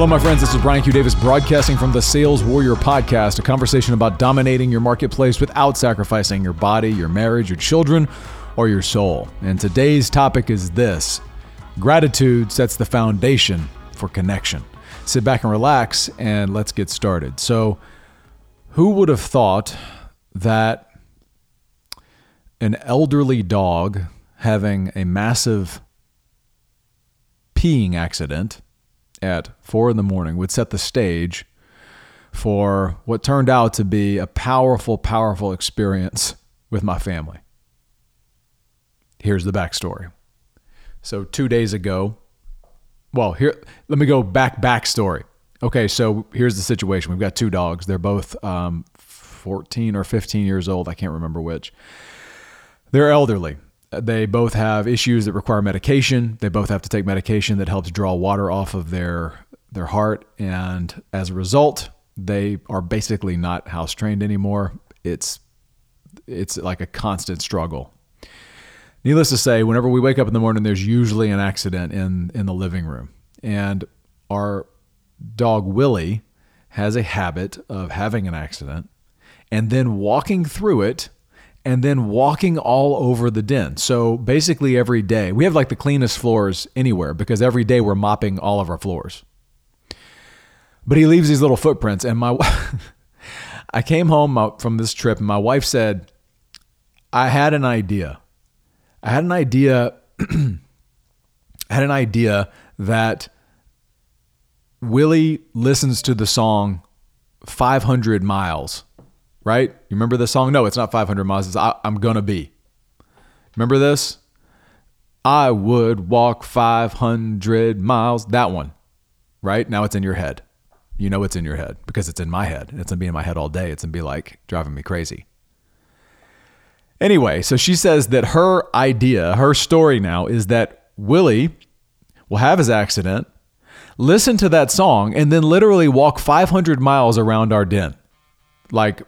Hello, my friends. This is Brian Q. Davis broadcasting from the Sales Warrior Podcast, a conversation about dominating your marketplace without sacrificing your body, your marriage, your children, or your soul. And today's topic is this gratitude sets the foundation for connection. Sit back and relax, and let's get started. So, who would have thought that an elderly dog having a massive peeing accident at four in the morning would set the stage for what turned out to be a powerful, powerful experience with my family. Here's the backstory. So, two days ago, well, here, let me go back, backstory. Okay, so here's the situation. We've got two dogs. They're both um, 14 or 15 years old. I can't remember which. They're elderly. They both have issues that require medication. They both have to take medication that helps draw water off of their their heart, and as a result, they are basically not house trained anymore. It's it's like a constant struggle. Needless to say, whenever we wake up in the morning, there's usually an accident in in the living room, and our dog Willie has a habit of having an accident and then walking through it and then walking all over the den. So basically, every day we have like the cleanest floors anywhere because every day we're mopping all of our floors. But he leaves these little footprints, and my I came home uh, from this trip, and my wife said, "I had an idea. I had an idea. I had an idea that." Willie listens to the song 500 miles right? You remember the song? No, it's not 500 miles. It's I, am gonna be. Remember this? I would walk 500 miles. That one, right? Now it's in your head. You know it's in your head because it's in my head. It's gonna be in my head all day. It's gonna be like driving me crazy. Anyway, so she says that her idea, her story now is that Willie will have his accident, listen to that song, and then literally walk 500 miles around our den. Like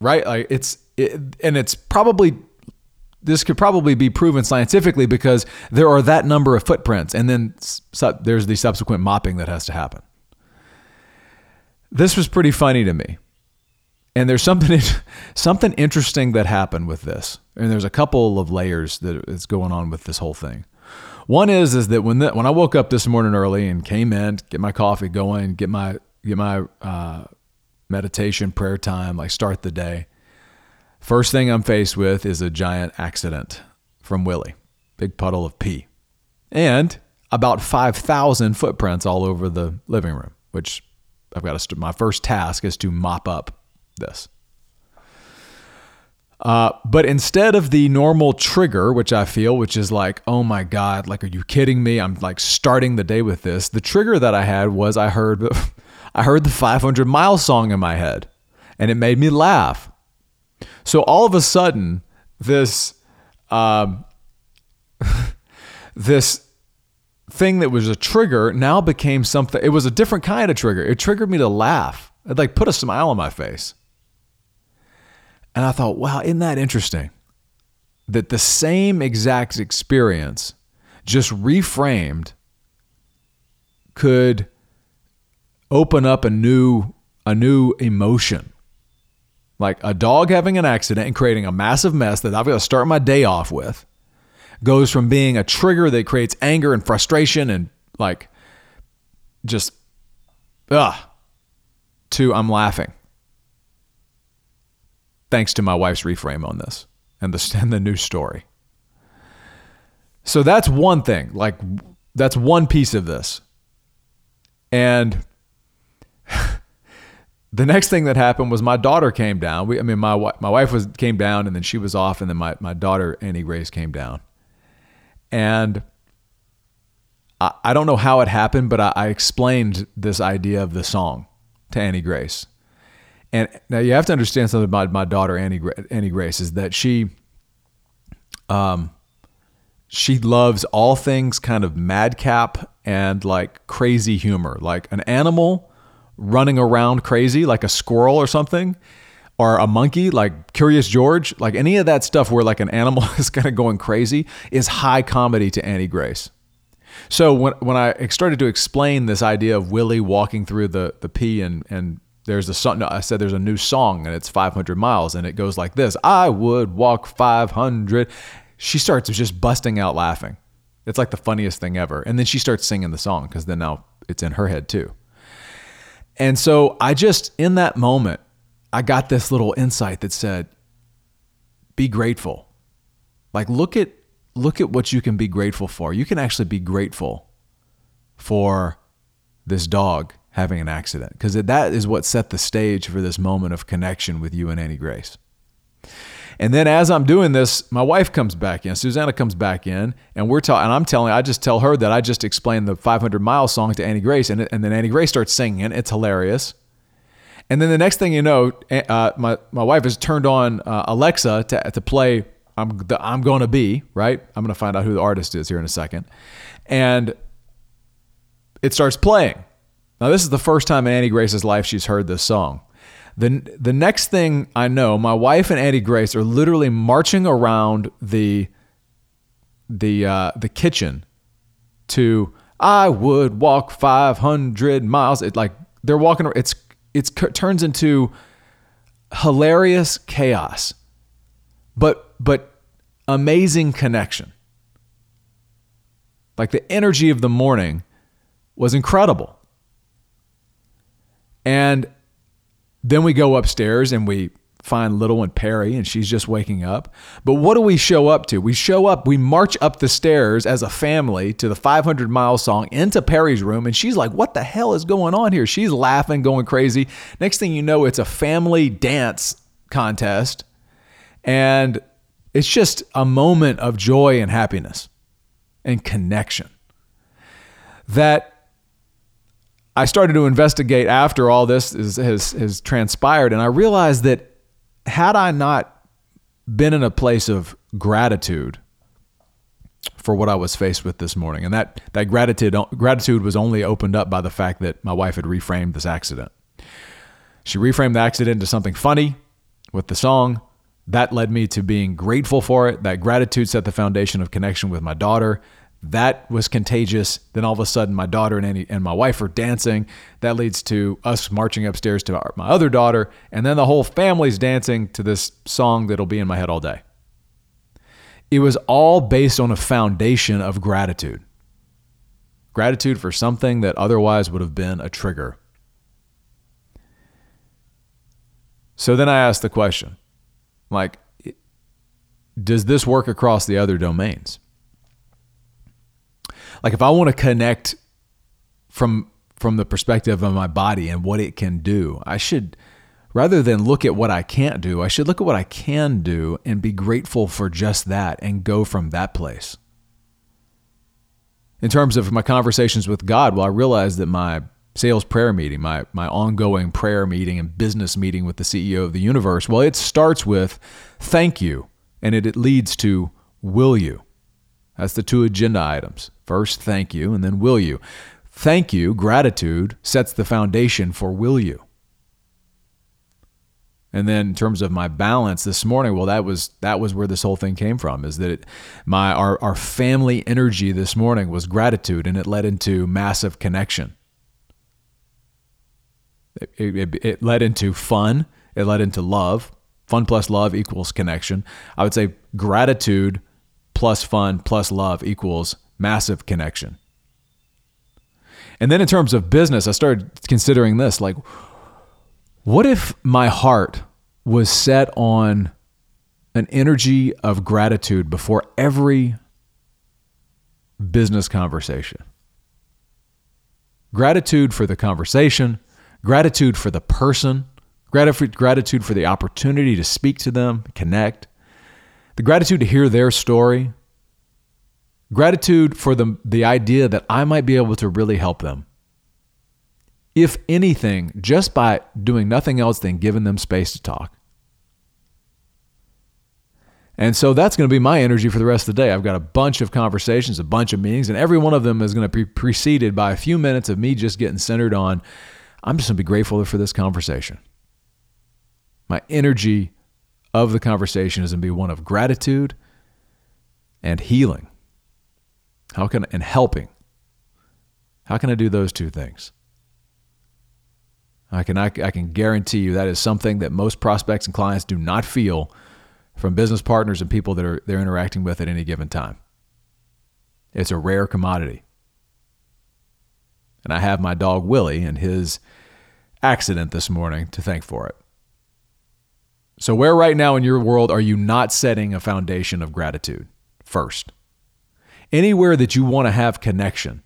right? Like it's it, and it's probably this could probably be proven scientifically because there are that number of footprints, and then su- there's the subsequent mopping that has to happen. This was pretty funny to me, and there's something something interesting that happened with this, and there's a couple of layers that is going on with this whole thing. One is is that when the, when I woke up this morning early and came in, get my coffee going, get my get my uh, meditation, prayer time, like start the day. First thing I'm faced with is a giant accident from Willie, big puddle of pee, and about 5,000 footprints all over the living room, which I've got to, st- my first task is to mop up this. Uh, but instead of the normal trigger, which I feel, which is like, oh my God, like, are you kidding me? I'm like starting the day with this. The trigger that I had was I heard I heard the 500 mile song in my head and it made me laugh. So all of a sudden, this, um, this thing that was a trigger now became something, it was a different kind of trigger. It triggered me to laugh. It like put a smile on my face. And I thought, wow, isn't that interesting? That the same exact experience, just reframed, could open up a new a new emotion. Like a dog having an accident and creating a massive mess that I've got to start my day off with goes from being a trigger that creates anger and frustration and like just ugh to I'm laughing. Thanks to my wife's reframe on this and the and the new story. So that's one thing. Like that's one piece of this. And the next thing that happened was my daughter came down. We, I mean, my my wife was came down, and then she was off, and then my my daughter Annie Grace came down, and I, I don't know how it happened, but I, I explained this idea of the song to Annie Grace, and now you have to understand something about my daughter Annie Annie Grace is that she, um, she loves all things kind of madcap and like crazy humor, like an animal running around crazy like a squirrel or something or a monkey like Curious George, like any of that stuff where like an animal is kind of going crazy is high comedy to Annie Grace. So when when I started to explain this idea of Willie walking through the the pee and and there's a song. I said there's a new song and it's 500 miles and it goes like this: I would walk 500. She starts just busting out laughing. It's like the funniest thing ever. And then she starts singing the song because then now it's in her head too. And so I just in that moment I got this little insight that said, "Be grateful." Like look at look at what you can be grateful for. You can actually be grateful for this dog having an accident because that is what set the stage for this moment of connection with you and Annie Grace. And then as I'm doing this, my wife comes back in. Susanna comes back in, and we're talking. And I'm telling, I just tell her that I just explained the 500 mile song to Annie Grace, and, and then Annie Grace starts singing. It's hilarious. And then the next thing you know, uh, my my wife has turned on uh, Alexa to to play I'm the I'm gonna be right. I'm gonna find out who the artist is here in a second, and it starts playing. Now this is the first time in Annie Grace's life she's heard this song. The the next thing I know, my wife and Annie Grace are literally marching around the the uh, the kitchen to I would walk 500 miles. It like they're walking. It's it's it turns into hilarious chaos, but but amazing connection. Like the energy of the morning was incredible. And then we go upstairs and we find Little and Perry, and she's just waking up. But what do we show up to? We show up, we march up the stairs as a family to the 500 mile song into Perry's room, and she's like, What the hell is going on here? She's laughing, going crazy. Next thing you know, it's a family dance contest, and it's just a moment of joy and happiness and connection that I started to investigate after all this is, has, has transpired, and I realized that had I not been in a place of gratitude for what I was faced with this morning, and that that gratitude gratitude was only opened up by the fact that my wife had reframed this accident. She reframed the accident into something funny with the song. That led me to being grateful for it. That gratitude set the foundation of connection with my daughter. That was contagious. Then all of a sudden, my daughter and, Annie, and my wife are dancing. That leads to us marching upstairs to our, my other daughter. And then the whole family's dancing to this song that'll be in my head all day. It was all based on a foundation of gratitude gratitude for something that otherwise would have been a trigger. So then I asked the question like, does this work across the other domains? Like if I want to connect from from the perspective of my body and what it can do, I should rather than look at what I can't do, I should look at what I can do and be grateful for just that and go from that place. In terms of my conversations with God, well, I realized that my sales prayer meeting, my my ongoing prayer meeting and business meeting with the CEO of the universe, well, it starts with thank you and it, it leads to will you. That's the two agenda items. First, thank you, and then will you. Thank you, gratitude, sets the foundation for will you. And then in terms of my balance this morning, well, that was that was where this whole thing came from. Is that it, my our our family energy this morning was gratitude, and it led into massive connection. It, it, it led into fun. It led into love. Fun plus love equals connection. I would say gratitude plus fun plus love equals massive connection. And then in terms of business, I started considering this like, what if my heart was set on an energy of gratitude before every business conversation? Gratitude for the conversation, gratitude for the person, gratitude for the opportunity to speak to them, connect, the gratitude to hear their story, Gratitude for the, the idea that I might be able to really help them. If anything, just by doing nothing else than giving them space to talk. And so that's going to be my energy for the rest of the day. I've got a bunch of conversations, a bunch of meetings, and every one of them is going to be preceded by a few minutes of me just getting centered on I'm just going to be grateful for this conversation. My energy of the conversation is going to be one of gratitude and healing. How can and helping How can I do those two things? I can, I, I can guarantee you that is something that most prospects and clients do not feel from business partners and people that are they're interacting with at any given time. It's a rare commodity. And I have my dog Willie and his accident this morning to thank for it. So, where right now in your world are you not setting a foundation of gratitude first? Anywhere that you want to have connection,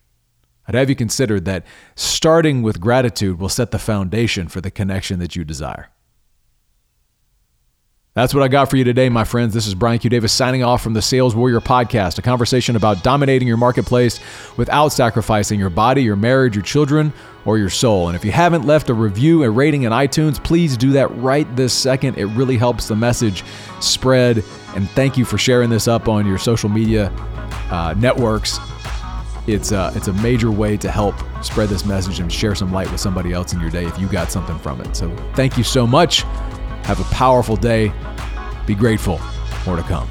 I'd have you consider that starting with gratitude will set the foundation for the connection that you desire. That's what I got for you today, my friends. This is Brian Q. Davis signing off from the Sales Warrior Podcast, a conversation about dominating your marketplace without sacrificing your body, your marriage, your children, or your soul. And if you haven't left a review, a rating in iTunes, please do that right this second. It really helps the message spread. And thank you for sharing this up on your social media uh, networks. It's a, uh, it's a major way to help spread this message and share some light with somebody else in your day if you got something from it. So thank you so much. Have a powerful day. Be grateful. More to come.